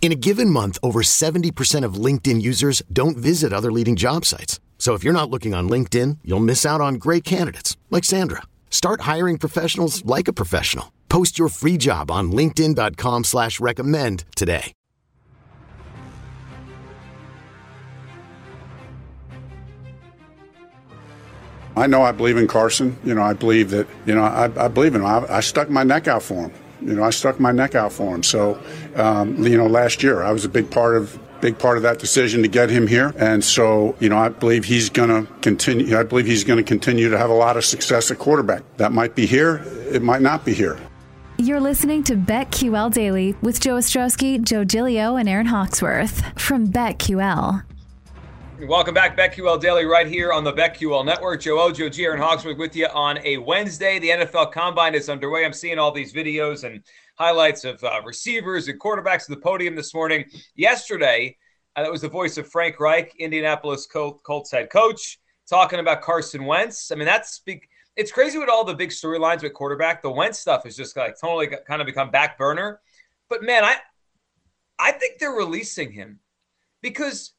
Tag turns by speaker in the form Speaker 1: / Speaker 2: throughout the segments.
Speaker 1: In a given month, over 70% of LinkedIn users don't visit other leading job sites. So if you're not looking on LinkedIn, you'll miss out on great candidates like Sandra. Start hiring professionals like a professional. Post your free job on LinkedIn.com slash recommend today.
Speaker 2: I know I believe in Carson. You know, I believe that, you know, I, I believe in him. I, I stuck my neck out for him. You know, I stuck my neck out for him. So, um, you know, last year I was a big part of big part of that decision to get him here. And so, you know, I believe he's going to continue. I believe he's going to continue to have a lot of success at quarterback. That might be here. It might not be here.
Speaker 3: You're listening to BetQL Daily with Joe Ostrowski, Joe Gilio, and Aaron Hawksworth from BetQL.
Speaker 4: Welcome back, BetQL Daily, right here on the BetQL Network. Joe Ojo, G. Aaron Hawksworth with you on a Wednesday. The NFL Combine is underway. I'm seeing all these videos and highlights of uh, receivers and quarterbacks at the podium this morning. Yesterday, uh, that was the voice of Frank Reich, Indianapolis Col- Colts head coach, talking about Carson Wentz. I mean, that's big. It's crazy with all the big storylines with quarterback. The Wentz stuff is just like totally kind of become back burner. But man, I I think they're releasing him because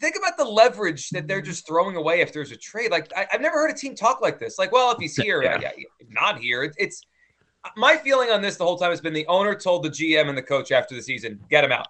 Speaker 4: think about the leverage that they're mm-hmm. just throwing away if there's a trade. Like I, have never heard a team talk like this. Like, well, if he's here, yeah. yeah not here. It, it's my feeling on this the whole time has been the owner told the GM and the coach after the season, get him out,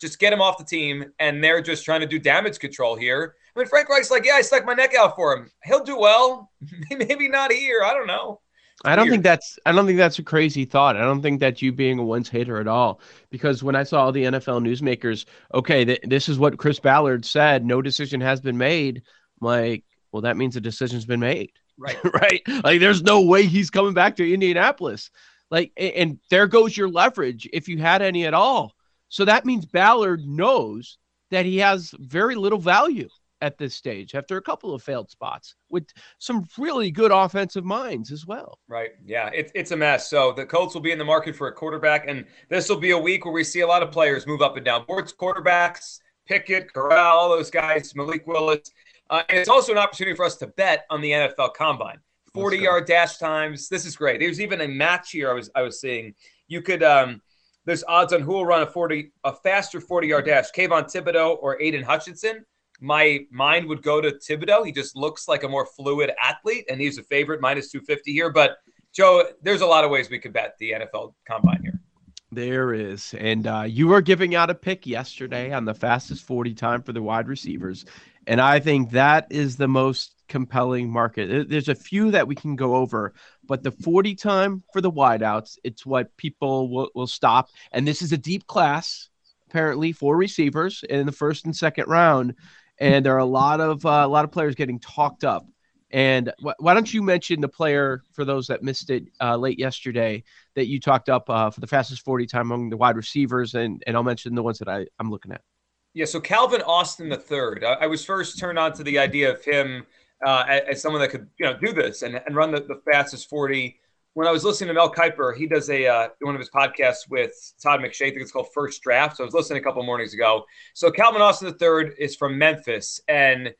Speaker 4: just get him off the team, and they're just trying to do damage control here. I mean, Frank Reich's like, yeah, I stuck my neck out for him. He'll do well. Maybe not here. I don't know.
Speaker 5: I don't think that's I don't think that's a crazy thought. I don't think that you being a Wentz hater at all. Because when I saw all the NFL newsmakers, okay, th- this is what Chris Ballard said. No decision has been made. I'm like, well, that means a decision's been made,
Speaker 4: right?
Speaker 5: right? Like, there's no way he's coming back to Indianapolis. Like, and there goes your leverage if you had any at all. So that means Ballard knows that he has very little value at this stage after a couple of failed spots with some really good offensive minds as well.
Speaker 4: Right. Yeah. It, it's a mess. So the Colts will be in the market for a quarterback, and this will be a week where we see a lot of players move up and down boards, quarterbacks, Pickett, Corral, all those guys, Malik Willis. Uh, and it's also an opportunity for us to bet on the NFL Combine. 40 yard dash times. This is great. There's even a match here I was I was seeing. You could um there's odds on who will run a 40 a faster 40 yard dash, Kayvon Thibodeaux or Aidan Hutchinson my mind would go to Thibodeaux. He just looks like a more fluid athlete, and he's a favorite minus 250 here. But Joe, there's a lot of ways we could bet the NFL combine here.
Speaker 5: There is. And uh, you were giving out a pick yesterday on the fastest 40 time for the wide receivers. And I think that is the most compelling market. There's a few that we can go over, but the 40 time for the wideouts, it's what people will, will stop. And this is a deep class, apparently, for receivers in the first and second round and there are a lot of uh, a lot of players getting talked up. And wh- why don't you mention the player for those that missed it uh, late yesterday that you talked up uh, for the fastest 40 time among the wide receivers, and and I'll mention the ones that I, I'm looking at.
Speaker 4: Yeah, so Calvin Austin the third. I, I was first turned on to the idea of him uh, as, as, someone that could you know do this and, and run the, the fastest 40 when I was listening to Mel Kiper, he does a uh, one of his podcasts with Todd McShay. I think it's called First Draft. So I was listening a couple mornings ago. So Calvin Austin III is from Memphis, and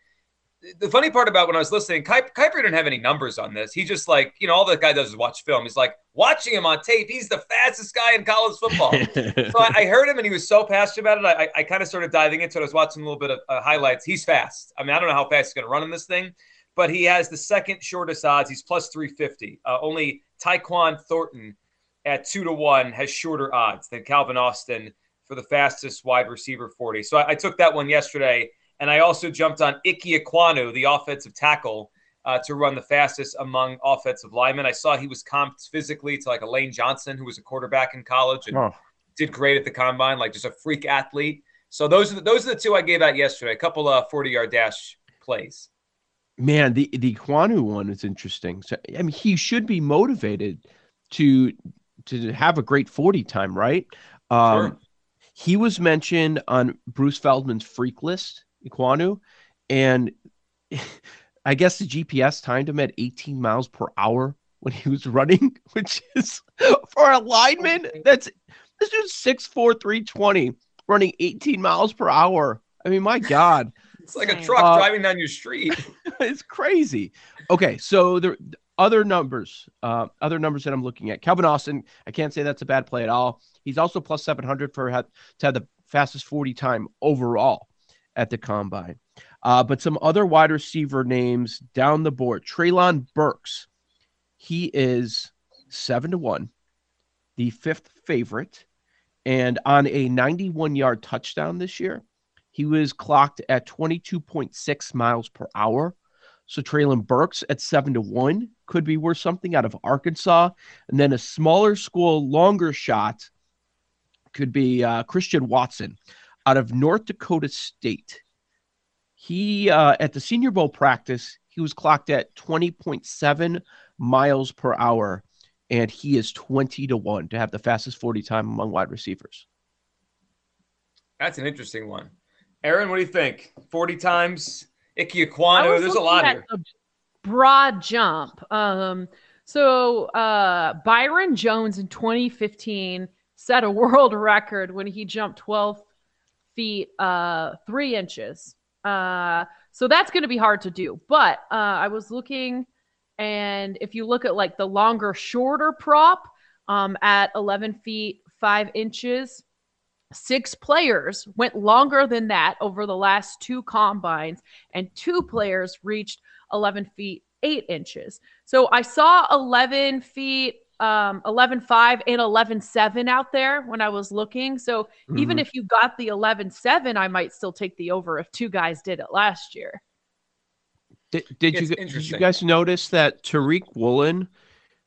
Speaker 4: the funny part about when I was listening, Kiper, didn't have any numbers on this. He just like you know all the guy does is watch film. He's like watching him on tape. He's the fastest guy in college football. so I, I, heard him, and he was so passionate about it. I, I kind of started diving into it. I was watching a little bit of uh, highlights. He's fast. I mean, I don't know how fast he's going to run in this thing, but he has the second shortest odds. He's plus 350. Uh, only Tyquan Thornton at two to one has shorter odds than Calvin Austin for the fastest wide receiver 40. So I, I took that one yesterday. And I also jumped on Ike Ekwonu, the offensive tackle uh, to run the fastest among offensive linemen. I saw he was comped physically to like Elaine Johnson, who was a quarterback in college and oh. did great at the combine, like just a freak athlete. So those are the, those are the two I gave out yesterday. A couple of forty yard dash plays.
Speaker 5: Man, the the Ekwonu one is interesting. So I mean, he should be motivated to to have a great forty time, right? Um, sure. He was mentioned on Bruce Feldman's freak list, Ekwonu, and I guess the GPS timed him at 18 miles per hour when he was running, which is for a lineman. That's this dude's 6'4, 320 running 18 miles per hour. I mean, my God.
Speaker 4: It's like a truck uh, driving down your street.
Speaker 5: it's crazy. Okay, so the other numbers, uh, other numbers that I'm looking at. Calvin Austin, I can't say that's a bad play at all. He's also plus 700 for to have the fastest 40 time overall at the combine. Uh, but some other wide receiver names down the board. Treylon Burks, he is seven to one, the fifth favorite, and on a 91 yard touchdown this year, he was clocked at 22.6 miles per hour. So Treylon Burks at seven to one could be worth something out of Arkansas, and then a smaller school, longer shot could be uh, Christian Watson out of North Dakota State. He uh, at the Senior Bowl practice, he was clocked at 20.7 miles per hour, and he is 20 to 1 to have the fastest 40 time among wide receivers.
Speaker 4: That's an interesting one. Aaron, what do you think? 40 times Ike Ekwonu. There's a lot here.
Speaker 6: broad jump. Um, so uh, Byron Jones in 2015 set a world record when he jumped 12 feet uh, three inches. Uh, so that's going to be hard to do. But uh, I was looking, and if you look at like the longer, shorter prop um, at 11 feet, five inches, six players went longer than that over the last two combines, and two players reached 11 feet, eight inches. So I saw 11 feet, um, 11.5 and 11.7 out there when I was looking. So mm-hmm. even if you got the 11.7, I might still take the over if two guys did it last year.
Speaker 5: Did, did you did you guys notice that Tariq Woolen,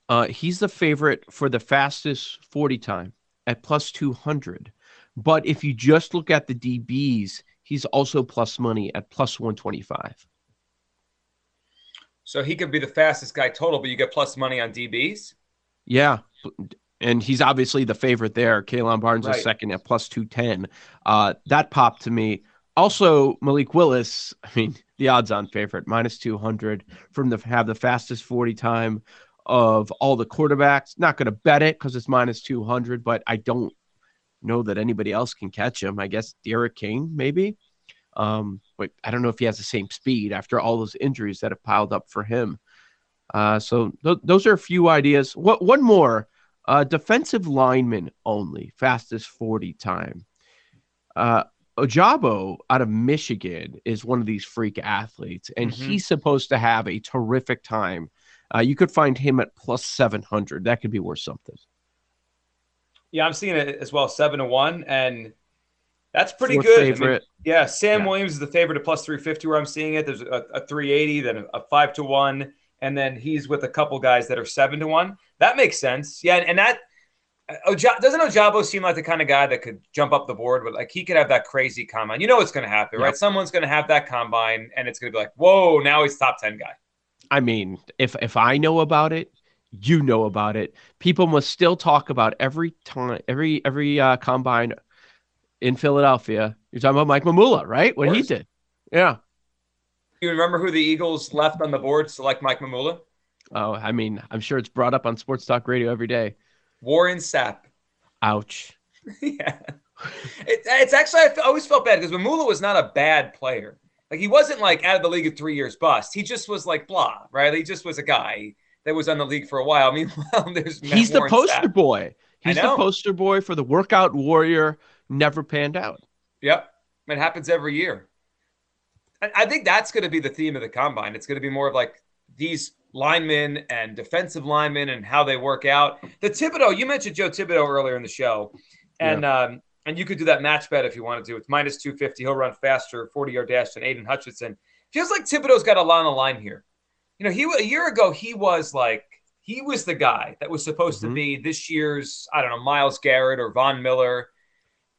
Speaker 5: uh, he's the favorite for the fastest 40 time at plus 200. But if you just look at the DBs, he's also plus money at plus 125.
Speaker 4: So he could be the fastest guy total, but you get plus money on DBs?
Speaker 5: Yeah. And he's obviously the favorite there. Kalon Barnes right. is second at plus 210. Uh, that popped to me. Also, Malik Willis, I mean, the odds on favorite, minus 200 from the have the fastest 40 time of all the quarterbacks. Not going to bet it because it's minus 200, but I don't know that anybody else can catch him. I guess D'Eriq King, maybe. Um, but I don't know if he has the same speed after all those injuries that have piled up for him. Uh, so th- those are a few ideas. What one more? Uh, defensive lineman only, fastest 40 time. Uh, Ojabo out of Michigan is one of these freak athletes, and mm-hmm. he's supposed to have a terrific time. Uh, you could find him at plus 700. That could be worth something.
Speaker 4: Yeah, I'm seeing it as well, seven to one, and that's pretty Fourth good. I mean, yeah, Sam yeah. Williams is the favorite at plus 350 where I'm seeing it. There's a, a 380, then a, five to one and then he's with a couple guys that are seven to one. That makes sense. Yeah, and, that uh, Oja, doesn't Ojabo seem like the kind of guy that could jump up the board, but like he could have that crazy combine. You know what's going to happen, right? Someone's going to have that combine, and it's going to be like, whoa, now he's top ten guy.
Speaker 5: I mean, if if I know about it, you know about it. People must still talk about every time, every every uh, combine in Philadelphia. You're talking about Mike Mamula, right? What he did, yeah
Speaker 4: you remember who the Eagles left on the board to select Mike Mamula?
Speaker 5: Oh, I mean, I'm sure it's brought up on Sports Talk Radio every day.
Speaker 4: Warren Sapp.
Speaker 5: Ouch.
Speaker 4: yeah. It, it's actually, I always felt bad because Mamula was not a bad player. Like, he wasn't like out of the league at three years bust. He just was like blah, right? He just was a guy that was on the league for a while. Meanwhile, there's
Speaker 5: Matt he's Warren the poster Sapp. boy. He's the poster boy for the workout warrior. Never panned out.
Speaker 4: Yep, it happens every year. I think that's going to be the theme of the combine. It's going to be more of like these linemen and defensive linemen and how they work out. The Thibodeaux, you mentioned Joe Thibodeaux earlier in the show, and yeah. um, and you could do that match bet if you wanted to. It's minus two fifty. He'll run faster, forty yard dash than Aidan Hutchinson. Feels like Thibodeaux's got a lot on the line here. You know, he a year ago he was like he was the guy that was supposed mm-hmm. to be this year's I don't know Myles Garrett or Von Miller,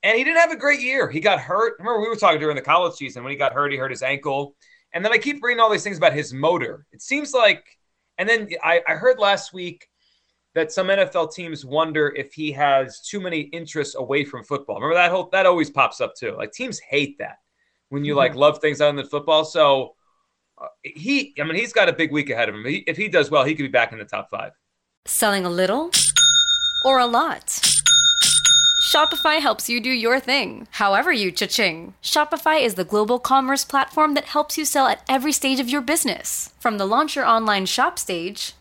Speaker 4: and he didn't have a great year. He got hurt. Remember we were talking during the college season when he got hurt. He hurt his ankle, and then I keep reading all these things about his motor. It seems like, and then I, I heard last week that some NFL teams wonder if he has too many interests away from football. Remember that whole that always pops up too. Like teams hate that when you mm-hmm. like love things other than football. So he, I mean, he's got a big week ahead of him. He, if he does well, he could be back in the top five.
Speaker 7: Selling a little or a lot. Shopify helps you do your thing, however you cha-ching. Shopify is the global commerce platform that helps you sell at every stage of your business. From the launch your online shop stage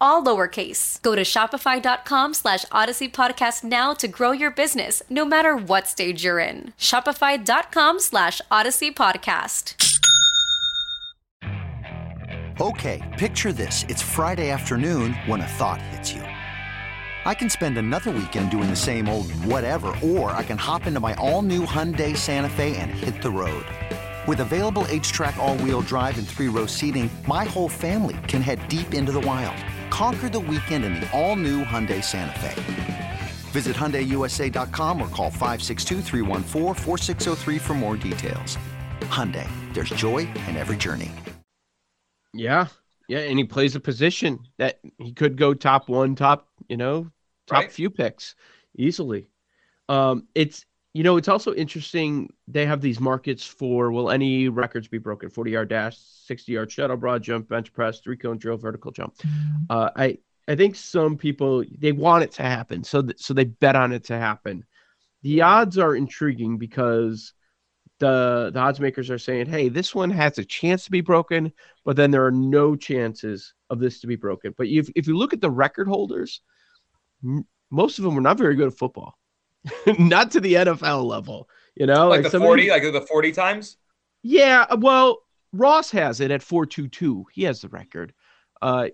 Speaker 7: all lowercase. Go to shopify.com slash odyssey podcast now to grow your business, no matter what stage you're in. Shopify.com slash odyssey podcast.
Speaker 8: Okay, picture this. It's Friday afternoon when a thought hits you. I can spend another weekend doing the same old whatever, or I can hop into my all new Hyundai Santa Fe and hit the road. With available H-Track all-wheel drive and three-row seating, my whole family can head deep into the wild. Conquer the weekend in the all-new Hyundai Santa Fe. Visit HyundaiUSA.com or call 562 for more details. Hyundai, there's joy in every journey.
Speaker 5: Yeah, yeah, and he plays a position that he could go top one, top, you know, top right. few picks easily. Um, it's you know, it's also interesting. They have these markets for will any records be broken? 40 yard dash, 60 yard shuttle, broad jump, bench press, three cone drill, vertical jump. Mm-hmm. Uh, I, I think some people they want it to happen, so th- so they bet on it to happen. The odds are intriguing because the the odds makers are saying, "Hey, this one has a chance to be broken, but then there are no chances of this to be broken." But if if you look at the record holders, m- most of them were not very good at football. not to the NFL level. You know,
Speaker 4: like, like the forty, like the forty times.
Speaker 5: Yeah, well, Ross has it at four two two. He has the record, uh,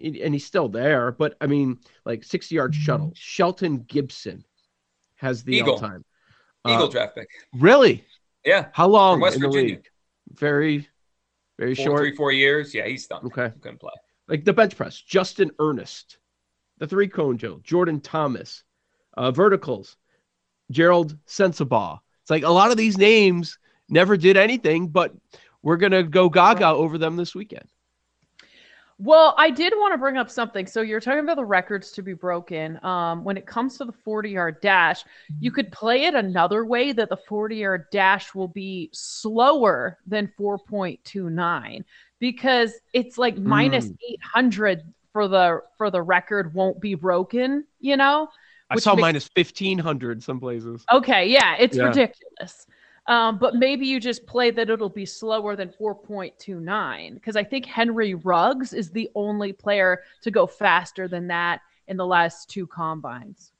Speaker 5: and he's still there. But I mean, like sixty yard shuttle. Shelton Gibson has the
Speaker 4: Eagle.
Speaker 5: all time
Speaker 4: Eagle uh, draft pick.
Speaker 5: Really?
Speaker 4: Yeah.
Speaker 5: How long West in Virginia. league? Very, very
Speaker 4: four,
Speaker 5: short.
Speaker 4: Three, four years. Yeah, he's done.
Speaker 5: Okay.
Speaker 4: He couldn't play.
Speaker 5: Like the bench press, Justin Ernest, the three cone Joe, Jordan Thomas, uh, verticals, Gerald Sensabaugh. It's like a lot of these names never did anything, but we're gonna go gaga over them this weekend.
Speaker 6: Well, I did want to bring up something. So you're talking about the records to be broken. Um, when it comes to the 40 yard dash, you could play it another way that the 40 yard dash will be slower than 4.29 because it's like mm. minus 800 for the for the record won't be broken. You know,
Speaker 5: I saw makes... minus 1500 some places.
Speaker 6: Okay, yeah, it's yeah. ridiculous. Um, but maybe you just play that it'll be slower than 4.29 because I think Henry Ruggs is the only player to go faster than that in the last two combines.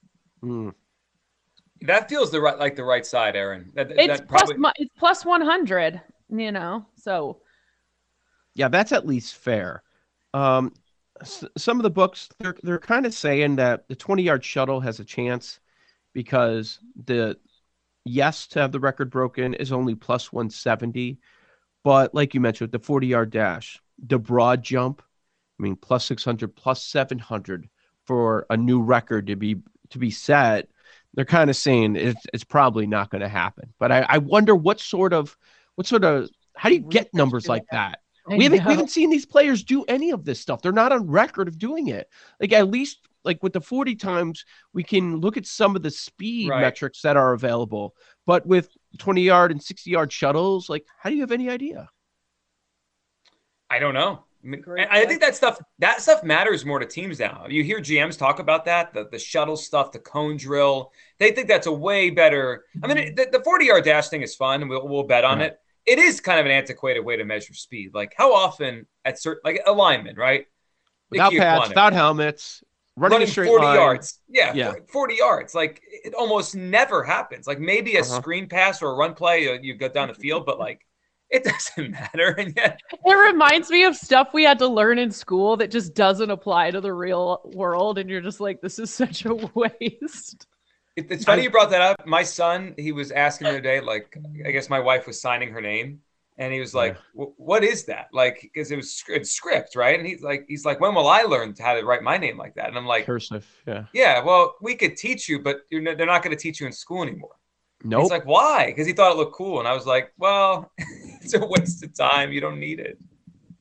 Speaker 5: Mm.
Speaker 4: That feels the right like the right side, Aaron. That,
Speaker 6: it's, that probably... plus, it's plus 100, you know. So
Speaker 5: yeah, that's at least fair. Um, some of the books they're they're kind of saying that the 20 yard shuttle has a chance because the yes to have the record broken is only plus 170 but like you mentioned the 40 yard dash the broad jump i mean plus 600 plus 700 for a new record to be to be set they're kind of saying it's, it's probably not going to happen. But I, I wonder what sort of what sort of how do you get numbers like that we haven't we haven't seen these players do any of this stuff. They're not on record of doing it. Like at least like with the 40 times, we can look at some of the speed
Speaker 4: Right.
Speaker 5: metrics that are available. But with 20 yard and 60 yard shuttles, like how do you have any idea?
Speaker 4: I don't know. I, mean, I think that stuff that stuff matters more to teams now. You hear GMs talk about that, the, the shuttle stuff, the cone drill. They think that's a way better. I mean, mm-hmm. the, the 40 yard dash thing is fun, and we'll, we'll bet on
Speaker 5: Yeah.
Speaker 4: it. It is kind of an antiquated way to measure speed. Like how often at certain like alignment, right?
Speaker 5: Without pads,
Speaker 4: Aquanic.
Speaker 5: without helmets, running,
Speaker 4: running
Speaker 5: a straight
Speaker 4: 40
Speaker 5: line.
Speaker 4: yards. Yeah,
Speaker 5: Yeah.
Speaker 4: 40 yards. Like it almost never happens. Like maybe a
Speaker 5: Uh-huh.
Speaker 4: screen pass or a run play, uh, you go down the field, but like it doesn't matter. And yet,
Speaker 6: It reminds me of stuff we had to learn in school that just doesn't apply to the real world. And you're just like, this is such a waste.
Speaker 4: It, it's funny you brought that up. My son, he was asking the other day, like, I guess my wife was signing her name. And he was like, "Wh- "What is that?" Like, because it was sc- it's script, right? And he's like, "He's like, when will I learn how to write my name like that?" And I'm like,
Speaker 5: Cursive. Yeah.
Speaker 4: "Yeah, well, we could teach you, but you're n- they're not going to teach you in school anymore."
Speaker 5: Nope.
Speaker 4: He's like, why? Because he thought it looked cool. And I was like, well, it's a waste of time. You don't need it.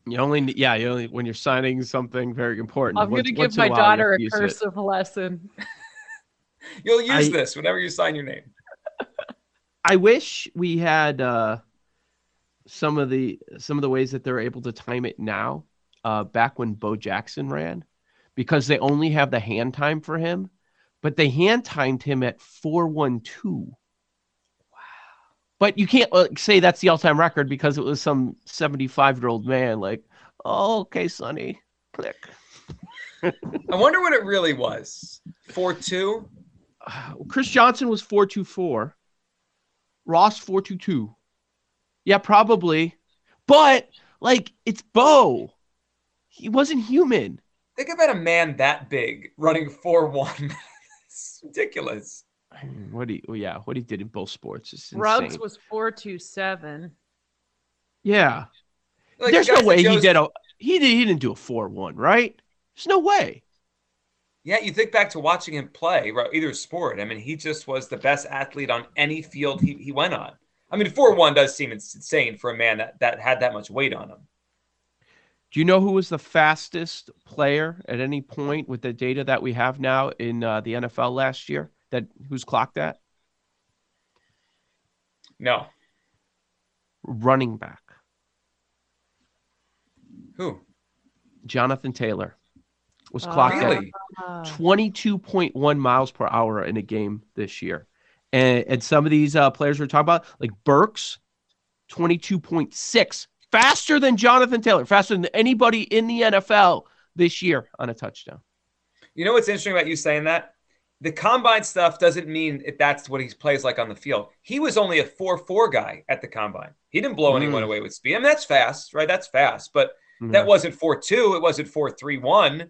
Speaker 5: you only ne- yeah, you only when you're signing something very important.
Speaker 6: I'm going to give my
Speaker 5: a while, you have
Speaker 6: daughter a
Speaker 5: use it.
Speaker 6: cursive lesson.
Speaker 4: You'll use
Speaker 5: I-
Speaker 4: this whenever you sign your name.
Speaker 5: I wish we had uh, some of the some of the ways that they're able to time it now. Uh, back when Bo Jackson ran, because they only have the hand time for him, but they hand timed him at four one two. Wow! But you can't uh, say that's the all time record because it was some seventy five year old man. Like, oh, okay, Sonny, click.
Speaker 4: I wonder what it really was. 4 2.
Speaker 5: Chris Johnson was 424. Ross 422. Yeah, probably. But like it's Bo. He wasn't human.
Speaker 4: Think about a man that big running 4 1. it's ridiculous.
Speaker 5: I mean, what he well, yeah, what he did in both sports is insane.
Speaker 6: Ruggs was 427.
Speaker 5: yeah.
Speaker 4: Like,
Speaker 5: There's no way he did a he did he didn't do a 4-1, right? There's no way.
Speaker 4: Yeah, you think back to watching him play, right, either sport. I mean, he just was the best athlete on any field he, he went on. I mean, 4 1 does seem insane for a man that, that had that much weight on him.
Speaker 5: Do you know who was the fastest player at any point with the data that we have now in uh, the NFL last year that who's clocked that?
Speaker 4: No.
Speaker 5: Running back.
Speaker 4: Who?
Speaker 5: Jonathan Taylor was clocked at
Speaker 4: Really?
Speaker 6: Uh,
Speaker 5: 22.1 miles per hour in a game this year. And, and some of these uh, players we're talking about, like Burks, 22.6, faster than Jonathan Taylor, faster than anybody in the NFL this year on a touchdown.
Speaker 4: You know what's interesting about you saying that? The combine stuff doesn't mean if that's what he plays like on the field. He was only a 4 4 guy at the combine. He didn't blow anyone
Speaker 5: Mm.
Speaker 4: away with speed. I mean, that's fast, right? That's fast. But
Speaker 5: Mhm.
Speaker 4: that wasn't 4 2. It wasn't 4 3 1.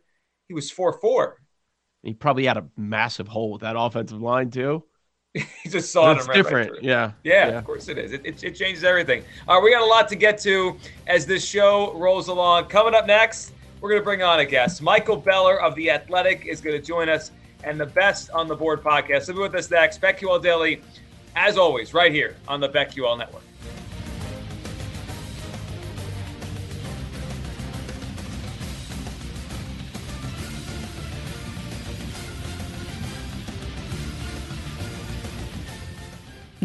Speaker 4: He was 4 4.
Speaker 5: He probably had a massive hole with that offensive line, too.
Speaker 4: He just saw
Speaker 5: That's
Speaker 4: it. right
Speaker 5: different.
Speaker 4: through it.
Speaker 5: yeah.
Speaker 4: Yeah, of course it is. It, it, it changes everything. All right, we got a lot to get to as this show rolls along. Coming up next, we're going to bring on a guest. Michael Beller of The Athletic is going to join us and the Best on the Board podcast. So be with us next. BetQL Daily, as always, right here on the BetQL Network.